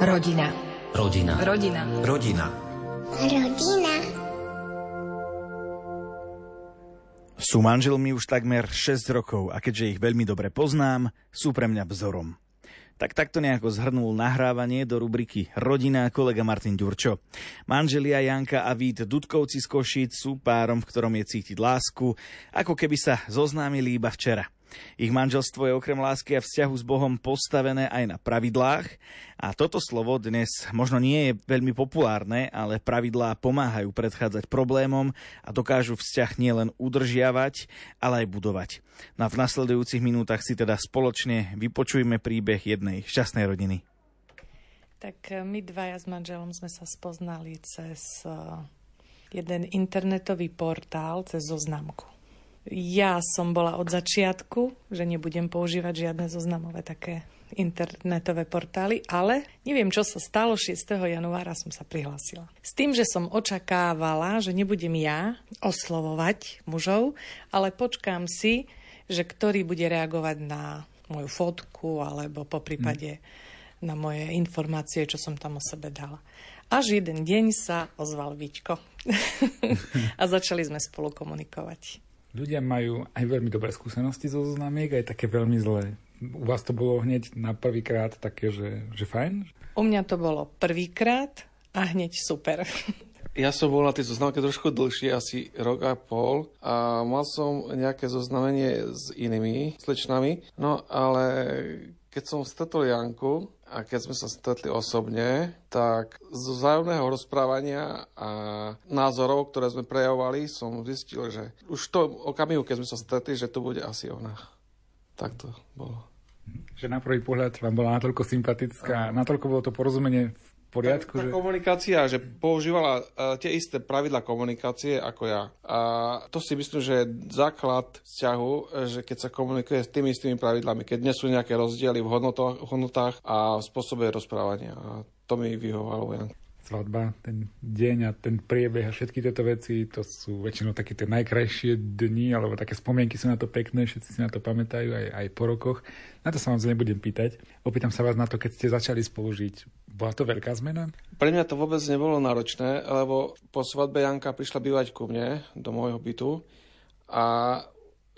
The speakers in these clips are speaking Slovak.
Rodina. Rodina. Rodina. Rodina. Rodina. Sú manželmi už takmer 6 rokov a keďže ich veľmi dobre poznám, sú pre mňa vzorom. Tak takto nejako zhrnul nahrávanie do rubriky Rodina kolega Martin Ďurčo. Manželia Janka a Vít Dudkovci z Košic sú párom, v ktorom je cítiť lásku, ako keby sa zoznámili iba včera. Ich manželstvo je okrem lásky a vzťahu s Bohom postavené aj na pravidlách a toto slovo dnes možno nie je veľmi populárne, ale pravidlá pomáhajú predchádzať problémom a dokážu vzťah nielen udržiavať, ale aj budovať. No a v nasledujúcich minútach si teda spoločne vypočujme príbeh jednej šťastnej rodiny. Tak e, my dvaja s manželom sme sa spoznali cez e, jeden internetový portál, cez zoznamku. Ja som bola od začiatku, že nebudem používať žiadne zoznamové také internetové portály, ale neviem, čo sa stalo 6. januára som sa prihlásila. S tým, že som očakávala, že nebudem ja oslovovať mužov, ale počkám si, že ktorý bude reagovať na moju fotku alebo po prípade hmm. na moje informácie, čo som tam o sebe dala. Až jeden deň sa ozval Vičko a začali sme spolu komunikovať. Ľudia majú aj veľmi dobré skúsenosti zo zoznamiek, aj také veľmi zlé. U vás to bolo hneď na prvýkrát také, že, že fajn? U mňa to bolo prvýkrát a hneď super. Ja som bol na tej zoznamke trošku dlhšie, asi rok a pol a mal som nejaké zoznamenie s inými slečnami, no ale keď som stretol Janku, a keď sme sa stretli osobne, tak z vzájomného rozprávania a názorov, ktoré sme prejavovali, som zistil, že už to okamihu, keď sme sa stretli, že to bude asi ona. Tak to bolo. Že na prvý pohľad vám bola natoľko sympatická, natoľko bolo to porozumenie v poriadku? Tá, tá že... komunikácia, že používala uh, tie isté pravidla komunikácie ako ja. A to si myslím, že je základ vzťahu, že keď sa komunikuje s tými istými pravidlami, keď nie sú nejaké rozdiely v hodnotách, hodnotách a v spôsobe rozprávania. A to mi vyhovalo. Ja svadba, ten deň a ten priebeh a všetky tieto veci, to sú väčšinou také tie najkrajšie dni, alebo také spomienky sú na to pekné, všetci si na to pamätajú aj, aj po rokoch. Na to sa vám nebudem pýtať. Opýtam sa vás na to, keď ste začali spolužiť. Bola to veľká zmena? Pre mňa to vôbec nebolo náročné, lebo po svadbe Janka prišla bývať ku mne do môjho bytu a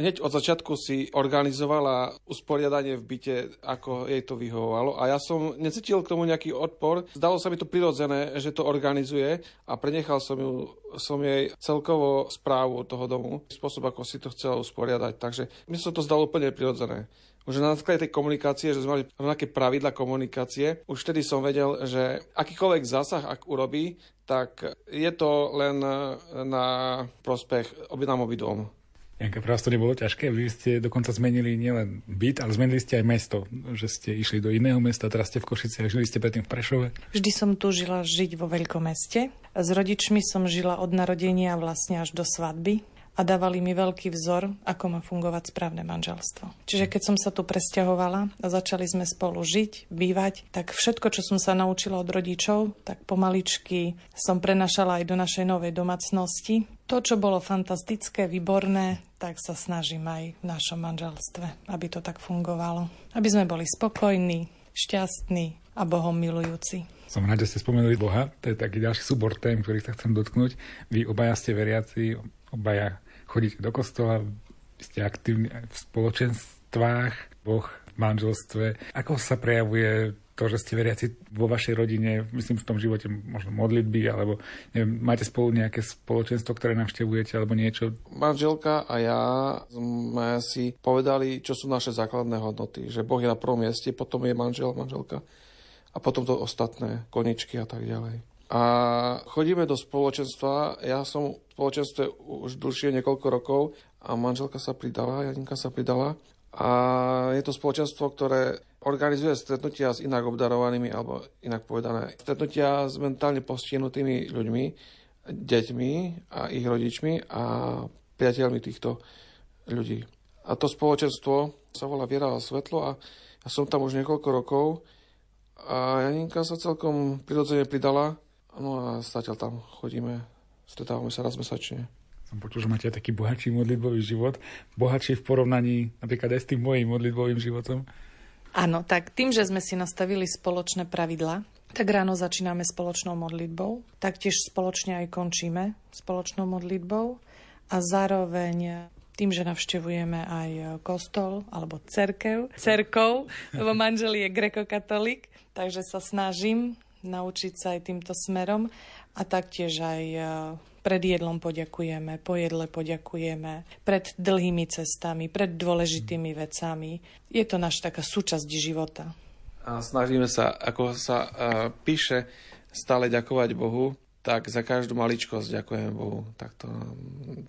hneď od začiatku si organizovala usporiadanie v byte, ako jej to vyhovovalo. A ja som necítil k tomu nejaký odpor. Zdalo sa mi to prirodzené, že to organizuje a prenechal som, ju, som jej celkovo správu toho domu, spôsob, ako si to chcela usporiadať. Takže mi sa to zdalo úplne prirodzené. Už na základe tej komunikácie, že sme mali rovnaké pravidla komunikácie, už vtedy som vedel, že akýkoľvek zásah, ak urobí, tak je to len na prospech obidám obidvom. Janka, pre vás to nebolo ťažké? Vy ste dokonca zmenili nielen byt, ale zmenili ste aj mesto. Že ste išli do iného mesta, teraz ste v Košici a žili ste predtým v Prešove. Vždy som tu žila žiť vo veľkom meste. S rodičmi som žila od narodenia vlastne až do svadby a dávali mi veľký vzor, ako má fungovať správne manželstvo. Čiže keď som sa tu presťahovala a začali sme spolu žiť, bývať, tak všetko, čo som sa naučila od rodičov, tak pomaličky som prenašala aj do našej novej domácnosti. To, čo bolo fantastické, výborné, tak sa snažím aj v našom manželstve, aby to tak fungovalo. Aby sme boli spokojní, šťastní a Bohom milujúci. Som rád, že ste spomenuli Boha. To je taký ďalší súbor tém, ktorých sa chcem dotknúť. Vy obaja ste veriaci, obaja chodíte do kostola, ste aktívni v spoločenstvách, Boh v manželstve. Ako sa prejavuje to, že ste veriaci vo vašej rodine, myslím v tom živote možno modlitby, alebo neviem, máte spolu nejaké spoločenstvo, ktoré navštevujete, alebo niečo? Manželka a ja sme si povedali, čo sú naše základné hodnoty. Že Boh je na prvom mieste, potom je manžel, manželka a potom to ostatné, koničky a tak ďalej. A chodíme do spoločenstva, ja som v spoločenstve už dlhšie niekoľko rokov a manželka sa pridala, Janinka sa pridala. A je to spoločenstvo, ktoré organizuje stretnutia s inak obdarovanými, alebo inak povedané, stretnutia s mentálne postihnutými ľuďmi, deťmi a ich rodičmi a priateľmi týchto ľudí. A to spoločenstvo sa volá Viera a Svetlo a ja som tam už niekoľko rokov a Janinka sa celkom prirodzene pridala No a zatiaľ tam chodíme, stretávame sa raz mesačne. Som počul, že máte taký bohatší modlitbový život, bohatší v porovnaní napríklad aj s tým mojím modlitbovým životom. Áno, tak tým, že sme si nastavili spoločné pravidla, tak ráno začíname spoločnou modlitbou, taktiež spoločne aj končíme spoločnou modlitbou a zároveň tým, že navštevujeme aj kostol alebo cerkev, cerkov, lebo manžel je grekokatolík, takže sa snažím naučiť sa aj týmto smerom a taktiež aj e, pred jedlom poďakujeme, po jedle poďakujeme, pred dlhými cestami, pred dôležitými vecami. Je to naša taká súčasť života. A snažíme sa, ako sa uh, píše, stále ďakovať Bohu, tak za každú maličkosť ďakujem Bohu. Tak, to,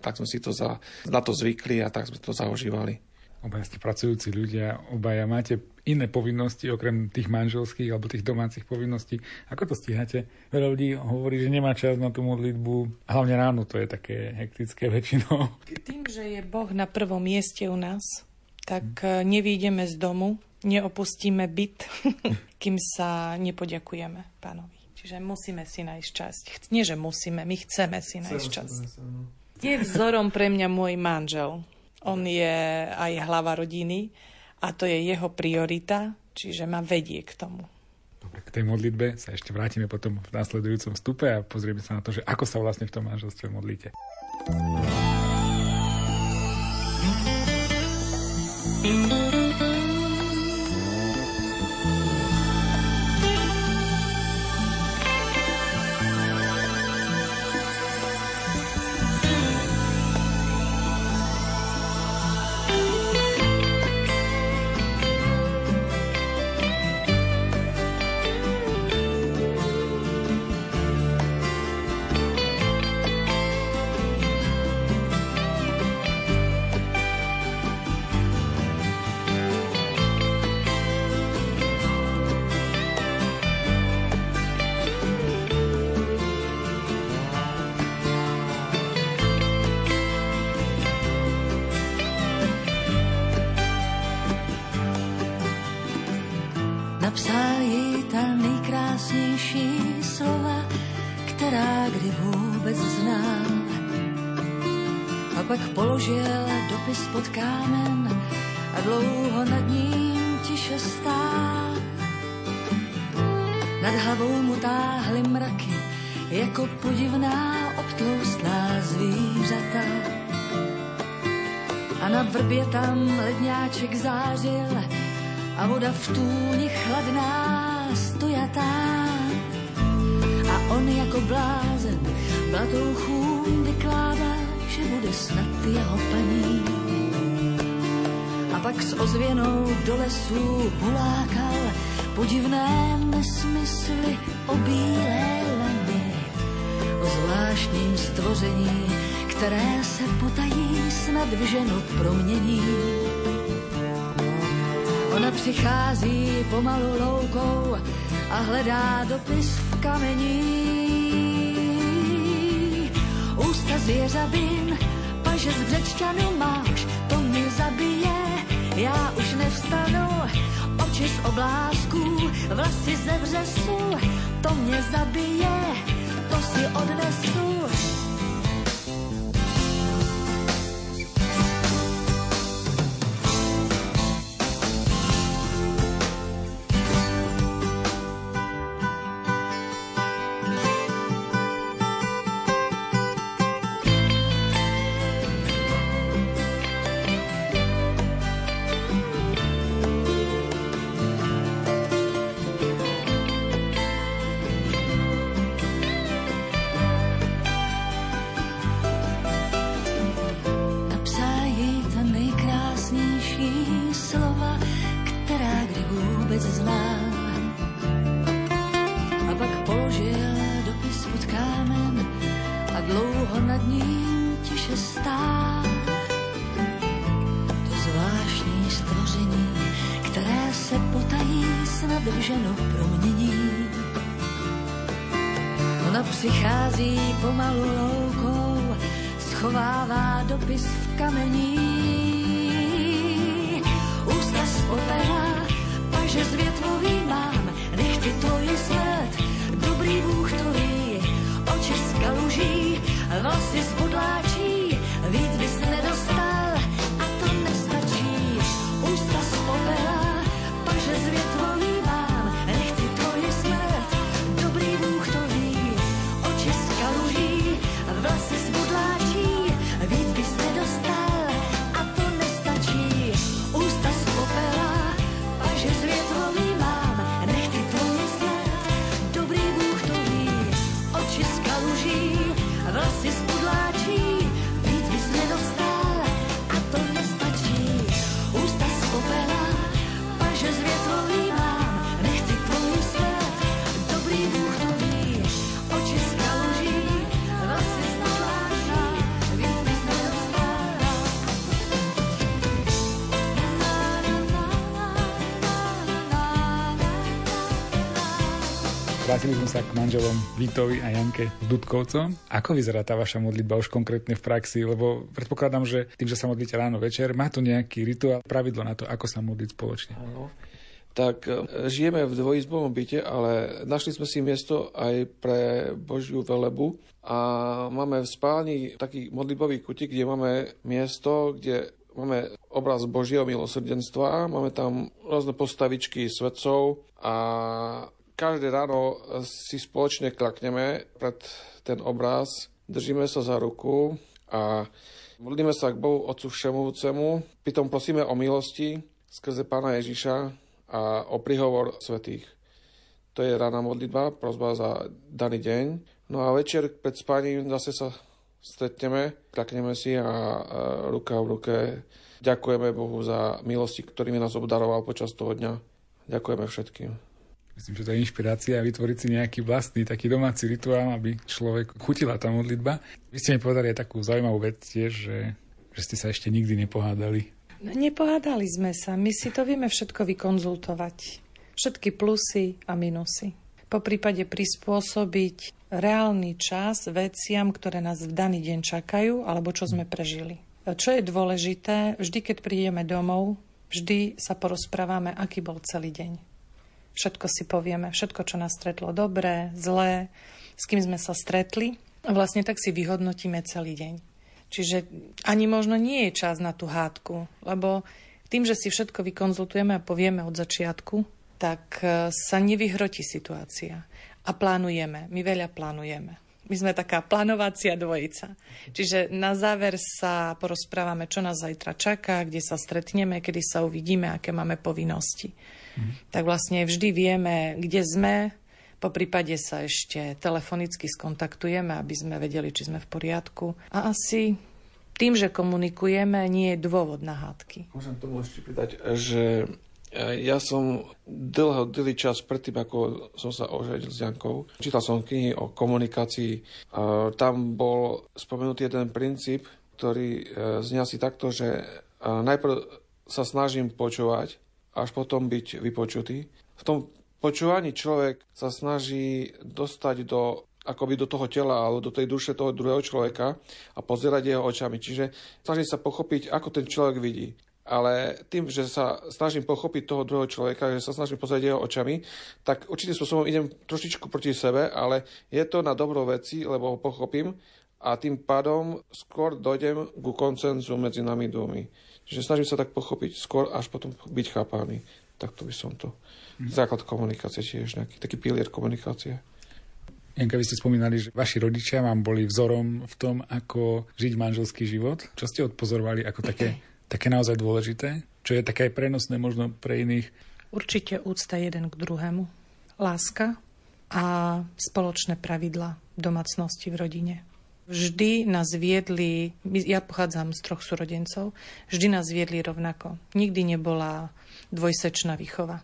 tak sme si to za, na to zvykli a tak sme to zaužívali. Obaja ste pracujúci ľudia, obaja máte iné povinnosti, okrem tých manželských alebo tých domácich povinností. Ako to stíhate? Veľa ľudí hovorí, že nemá čas na tú modlitbu. Hlavne ráno to je také hektické väčšinou. Tým, že je Boh na prvom mieste u nás, tak hmm. nevýjdeme z domu, neopustíme byt, kým sa nepoďakujeme pánovi. Čiže musíme si nájsť čas. Nie, že musíme, my chceme si nájsť čas. Je vzorom pre mňa môj manžel. On je aj hlava rodiny a to je jeho priorita, čiže ma vedie k tomu. Dobre, k tej modlitbe sa ešte vrátime potom v následujúcom vstupe a pozrieme sa na to, že ako sa vlastne v tom manželstve modlíte. thank you položil dopis pod kámen a dlouho nad ním tiše stál. Nad hlavou mu táhly mraky, jako podivná obtloustlá zvířata. A na vrbě tam ledňáček zářil a voda v tůni chladná stojatá. A on jako blázen blatouchům vykládal že bude snad jeho paní. A pak s ozvěnou do lesů hulákal podivné nesmysly o bílé lani, o zvláštním stvoření, které se potají snad v ženu promění. Ona přichází pomalu loukou a hledá dopis v kamení ústa zvěřabin, paže z břečťanu máš, to mě zabije, já už nevstanu, oči z oblázků, vlasy ze vřesu, to mě zabije, to si odnesu. zadrženo v promění. Ona přichází pomalu loukou, schovává dopis v kamení. Vrátili sme sa k manželom Vítovi a Janke Dudkovcom. Ako vyzerá tá vaša modlitba už konkrétne v praxi? Lebo predpokladám, že tým, že sa modlíte ráno večer, má to nejaký rituál, pravidlo na to, ako sa modliť spoločne. Áno. Tak e, žijeme v dvojizbovom byte, ale našli sme si miesto aj pre Božiu velebu a máme v spálni taký modlitbový kutik, kde máme miesto, kde máme obraz Božieho milosrdenstva, máme tam rôzne postavičky svetcov a každé ráno si spoločne klakneme pred ten obraz, držíme sa za ruku a modlíme sa k Bohu Otcu Všemovúcemu, pritom prosíme o milosti skrze Pána Ježiša a o prihovor svetých. To je rána modlitba, prozba za daný deň. No a večer pred spaním zase sa stretneme, klakneme si a ruka v ruke ďakujeme Bohu za milosti, ktorými nás obdaroval počas toho dňa. Ďakujeme všetkým. Myslím, že to je inšpirácia vytvoriť si nejaký vlastný taký domáci rituál, aby človek chutila tá modlitba. Vy ste mi povedali aj takú zaujímavú vec tiež, že, že ste sa ešte nikdy nepohádali. No, nepohádali sme sa, my si to vieme všetko vykonzultovať. Všetky plusy a minusy. Po prípade prispôsobiť reálny čas veciam, ktoré nás v daný deň čakajú, alebo čo sme prežili. Čo je dôležité, vždy, keď prídeme domov, vždy sa porozprávame, aký bol celý deň Všetko si povieme, všetko, čo nás stretlo dobré, zlé, s kým sme sa stretli. A vlastne tak si vyhodnotíme celý deň. Čiže ani možno nie je čas na tú hádku, lebo tým, že si všetko vykonzultujeme a povieme od začiatku, tak e, sa nevyhrotí situácia. A plánujeme, my veľa plánujeme. My sme taká plánovacia dvojica. Čiže na záver sa porozprávame, čo nás zajtra čaká, kde sa stretneme, kedy sa uvidíme, aké máme povinnosti tak vlastne vždy vieme, kde sme. Po prípade sa ešte telefonicky skontaktujeme, aby sme vedeli, či sme v poriadku. A asi tým, že komunikujeme, nie je dôvod na hádky. Môžem tomu ešte pridať, že e, ja som dlho, dlhý čas predtým, ako som sa oženil s Jankou, čítal som knihy o komunikácii. Tam bol spomenutý jeden princíp, ktorý e, znie asi takto, že najprv sa snažím počúvať až potom byť vypočutý. V tom počúvaní človek sa snaží dostať do akoby do toho tela alebo do tej duše toho druhého človeka a pozerať jeho očami. Čiže snažím sa pochopiť, ako ten človek vidí. Ale tým, že sa snažím pochopiť toho druhého človeka, že sa snažím pozrieť jeho očami, tak určitým spôsobom idem trošičku proti sebe, ale je to na dobro veci, lebo ho pochopím a tým pádom skôr dojdem ku koncenzu medzi nami dvomi. Čiže snažím sa tak pochopiť skôr, až potom byť chápaný. to by som to. Mhm. Základ komunikácie tiež, nejaký taký pilier komunikácie. Janka, vy ste spomínali, že vaši rodičia vám boli vzorom v tom, ako žiť manželský život. Čo ste odpozorovali ako také, také naozaj dôležité? Čo je také prenosné možno pre iných? Určite úcta jeden k druhému. Láska a spoločné pravidla domácnosti v rodine. Vždy nás viedli, ja pochádzam z troch súrodencov, vždy nás viedli rovnako. Nikdy nebola dvojsečná výchova.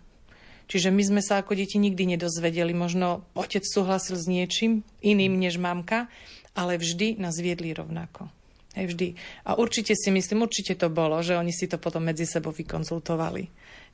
Čiže my sme sa ako deti nikdy nedozvedeli. Možno otec súhlasil s niečím iným než mamka, ale vždy nás viedli rovnako. Hej, vždy. A určite si myslím, určite to bolo, že oni si to potom medzi sebou vykonzultovali.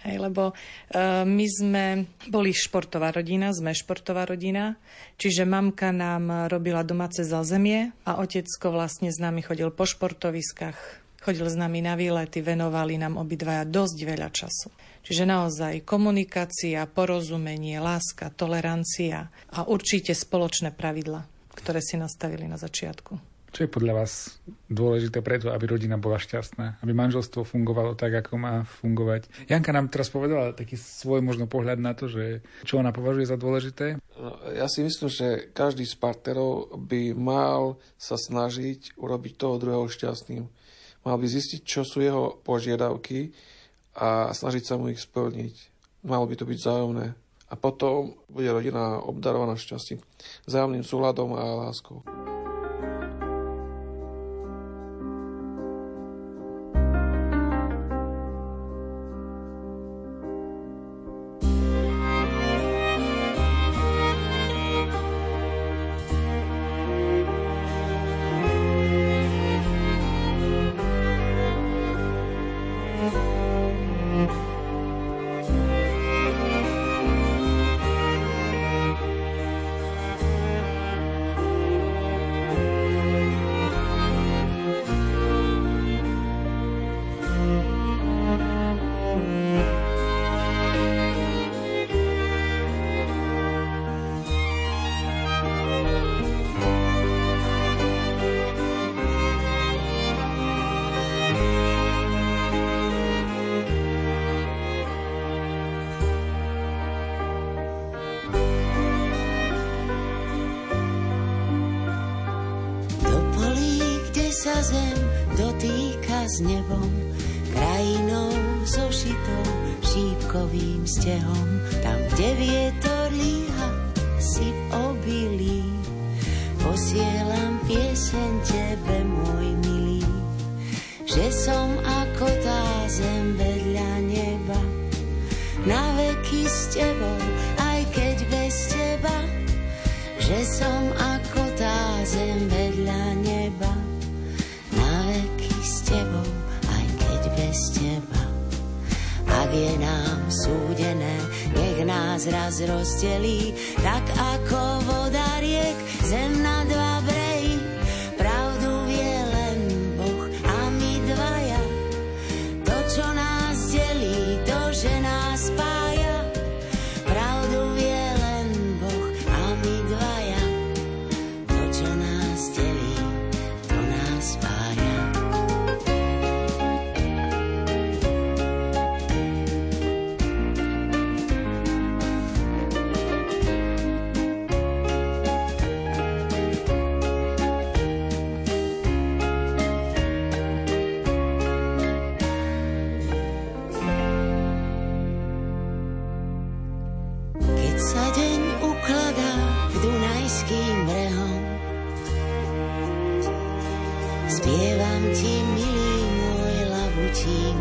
Hej, lebo uh, my sme boli športová rodina, sme športová rodina, čiže mamka nám robila domáce zázemie a otecko vlastne s nami chodil po športoviskách, chodil s nami na výlety, venovali nám obidvaja dosť veľa času. Čiže naozaj komunikácia, porozumenie, láska, tolerancia a určite spoločné pravidla, ktoré si nastavili na začiatku. Čo je podľa vás dôležité preto, aby rodina bola šťastná? Aby manželstvo fungovalo tak, ako má fungovať? Janka nám teraz povedala taký svoj možno pohľad na to, že čo ona považuje za dôležité. No, ja si myslím, že každý z partnerov by mal sa snažiť urobiť toho druhého šťastným. Mal by zistiť, čo sú jeho požiadavky a snažiť sa mu ich splniť. Malo by to byť zájomné. A potom bude rodina obdarovaná šťastím, zájomným súhľadom a láskou. Sa zem dotýka s nebom, krajinou zošitou šípkovým stehom. Tam, kde vietor líha, si v obilí, posielam pieseň tebe, môj milý, že som ako tá zem vedľa neba, na veky s tebou, aj keď bez teba, že som je nám súdené, nech nás raz rozdelí, tak ako voda riek, zem na dva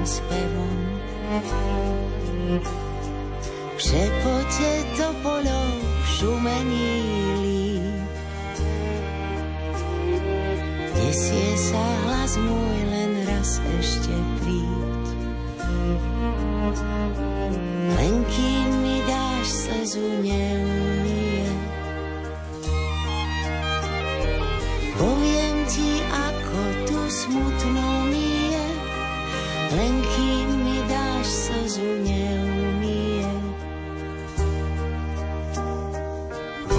spevom. V šepote topolov, v šumení líp. Nesie sa hlas môj, len raz ešte príď. Len kým mi dáš slzu neumie.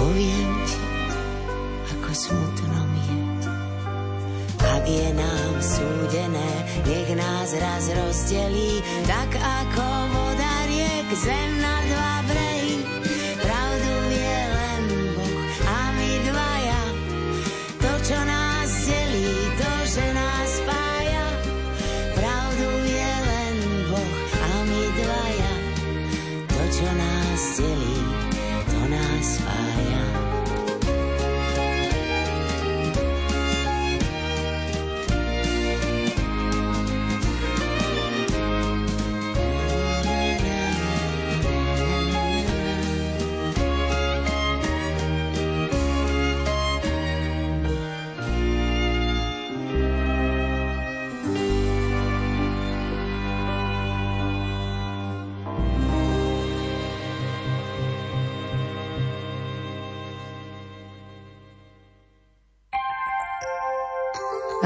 Poviem ti, ako smutno mi je. Ak je nám súdené, nech nás raz rozdelí, tak ako voda riek zem